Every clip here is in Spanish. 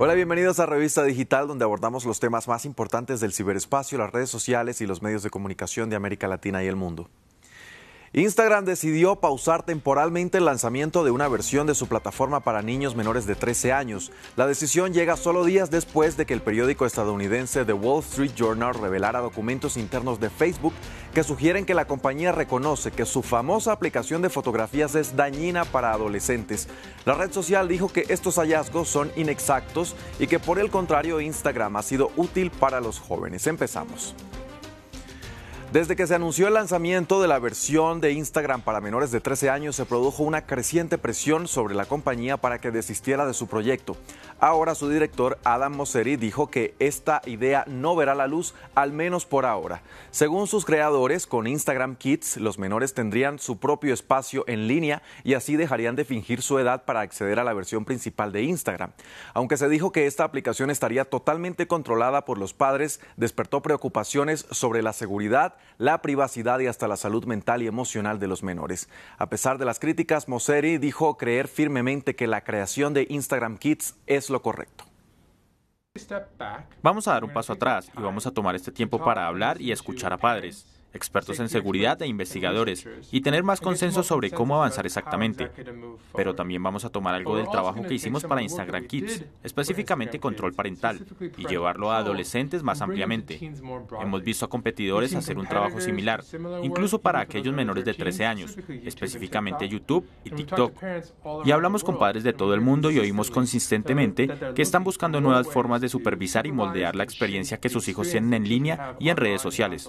Hola, bienvenidos a Revista Digital, donde abordamos los temas más importantes del ciberespacio, las redes sociales y los medios de comunicación de América Latina y el mundo. Instagram decidió pausar temporalmente el lanzamiento de una versión de su plataforma para niños menores de 13 años. La decisión llega solo días después de que el periódico estadounidense The Wall Street Journal revelara documentos internos de Facebook que sugieren que la compañía reconoce que su famosa aplicación de fotografías es dañina para adolescentes. La red social dijo que estos hallazgos son inexactos y que por el contrario Instagram ha sido útil para los jóvenes. Empezamos. Desde que se anunció el lanzamiento de la versión de Instagram para menores de 13 años, se produjo una creciente presión sobre la compañía para que desistiera de su proyecto. Ahora su director, Adam Mosseri, dijo que esta idea no verá la luz, al menos por ahora. Según sus creadores, con Instagram Kids, los menores tendrían su propio espacio en línea y así dejarían de fingir su edad para acceder a la versión principal de Instagram. Aunque se dijo que esta aplicación estaría totalmente controlada por los padres, despertó preocupaciones sobre la seguridad la privacidad y hasta la salud mental y emocional de los menores. A pesar de las críticas, Mosseri dijo creer firmemente que la creación de Instagram Kids es lo correcto. Vamos a dar un paso atrás y vamos a tomar este tiempo para hablar y escuchar a padres expertos en seguridad e investigadores, y tener más consenso sobre cómo avanzar exactamente. Pero también vamos a tomar algo del trabajo que hicimos para Instagram Kids, específicamente control parental, y llevarlo a adolescentes más ampliamente. Hemos visto a competidores hacer un trabajo similar, incluso para aquellos menores de 13 años, específicamente YouTube y TikTok. Y hablamos con padres de todo el mundo y oímos consistentemente que están buscando nuevas formas de supervisar y moldear la experiencia que sus hijos tienen en línea y en redes sociales.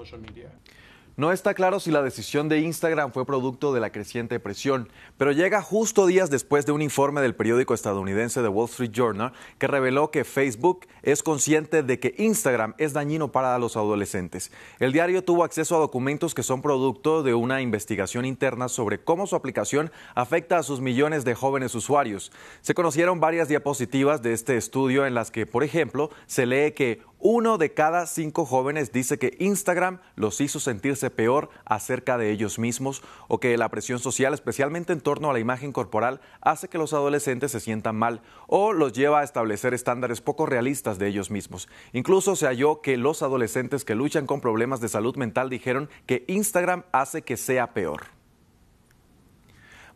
No está claro si la decisión de Instagram fue producto de la creciente presión, pero llega justo días después de un informe del periódico estadounidense The Wall Street Journal que reveló que Facebook es consciente de que Instagram es dañino para los adolescentes. El diario tuvo acceso a documentos que son producto de una investigación interna sobre cómo su aplicación afecta a sus millones de jóvenes usuarios. Se conocieron varias diapositivas de este estudio en las que, por ejemplo, se lee que uno de cada cinco jóvenes dice que Instagram los hizo sentirse peor acerca de ellos mismos o que la presión social, especialmente en torno a la imagen corporal, hace que los adolescentes se sientan mal o los lleva a establecer estándares poco realistas de ellos mismos. Incluso se halló que los adolescentes que luchan con problemas de salud mental dijeron que Instagram hace que sea peor.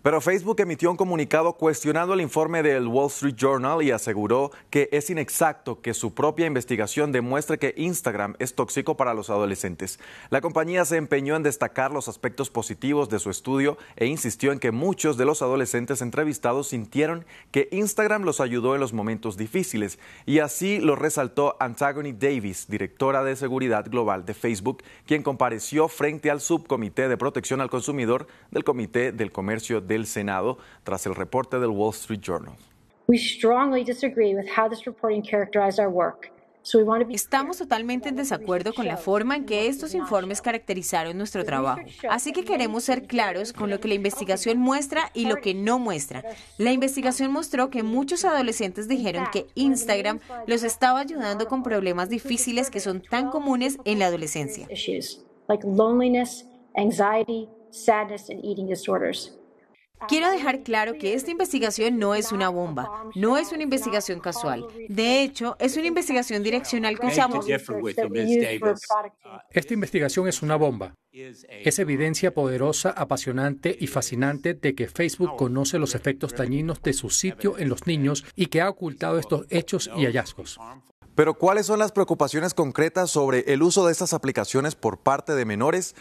Pero Facebook emitió un comunicado cuestionando el informe del Wall Street Journal y aseguró que es inexacto que su propia investigación demuestre que Instagram es tóxico para los adolescentes. La compañía se empeñó en destacar los aspectos positivos de su estudio e insistió en que muchos de los adolescentes entrevistados sintieron que Instagram los ayudó en los momentos difíciles y así lo resaltó Antagony Davis, directora de seguridad global de Facebook, quien compareció frente al subcomité de protección al consumidor del Comité del Comercio de del Senado tras el reporte del Wall Street Journal. Estamos totalmente en desacuerdo con la forma en que estos informes caracterizaron nuestro trabajo. Así que queremos ser claros con lo que la investigación muestra y lo que no muestra. La investigación mostró que muchos adolescentes dijeron que Instagram los estaba ayudando con problemas difíciles que son tan comunes en la adolescencia. Quiero dejar claro que esta investigación no es una bomba, no es una investigación casual. De hecho, es una investigación direccional que usamos. Esta investigación es una bomba. Es evidencia poderosa, apasionante y fascinante de que Facebook conoce los efectos dañinos de su sitio en los niños y que ha ocultado estos hechos y hallazgos. Pero ¿cuáles son las preocupaciones concretas sobre el uso de estas aplicaciones por parte de menores?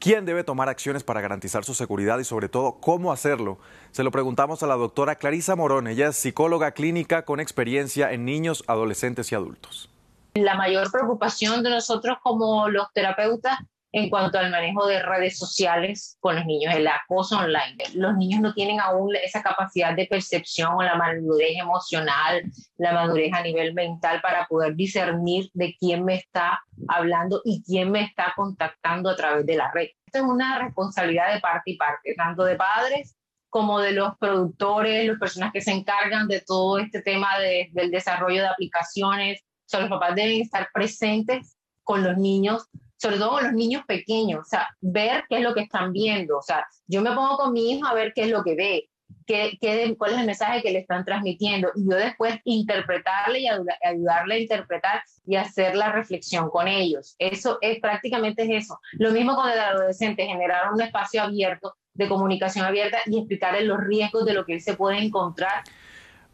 ¿Quién debe tomar acciones para garantizar su seguridad y sobre todo cómo hacerlo? Se lo preguntamos a la doctora Clarisa Morón. Ella es psicóloga clínica con experiencia en niños, adolescentes y adultos. La mayor preocupación de nosotros como los terapeutas en cuanto al manejo de redes sociales con los niños, el acoso online. Los niños no tienen aún esa capacidad de percepción o la madurez emocional, la madurez a nivel mental para poder discernir de quién me está hablando y quién me está contactando a través de la red. Esto es una responsabilidad de parte y parte, tanto de padres como de los productores, las personas que se encargan de todo este tema del desarrollo de aplicaciones. O sea, los papás deben estar presentes con los niños sobre todo con los niños pequeños, o sea, ver qué es lo que están viendo. O sea, yo me pongo con mi hijo a ver qué es lo que ve. qué, qué, cuál es el mensaje que le están transmitiendo y yo después interpretarle y ayudarle a interpretar y hacer la reflexión con ellos. Eso es prácticamente es eso. Lo mismo con el adolescente, generar un espacio abierto de comunicación abierta y explicarle los riesgos de lo que él se puede encontrar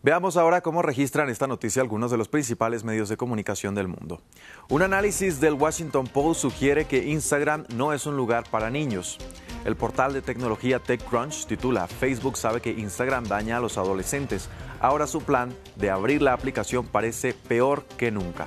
Veamos ahora cómo registran esta noticia algunos de los principales medios de comunicación del mundo. Un análisis del Washington Post sugiere que Instagram no es un lugar para niños. El portal de tecnología TechCrunch titula Facebook sabe que Instagram daña a los adolescentes. Ahora su plan de abrir la aplicación parece peor que nunca.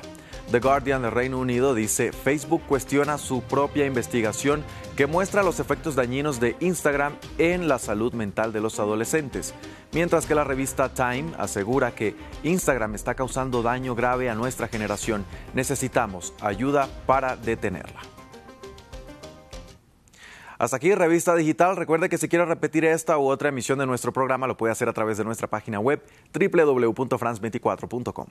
The Guardian del Reino Unido dice, Facebook cuestiona su propia investigación que muestra los efectos dañinos de Instagram en la salud mental de los adolescentes, mientras que la revista Time asegura que Instagram está causando daño grave a nuestra generación. Necesitamos ayuda para detenerla. Hasta aquí Revista Digital. Recuerde que si quiere repetir esta u otra emisión de nuestro programa lo puede hacer a través de nuestra página web www.france24.com.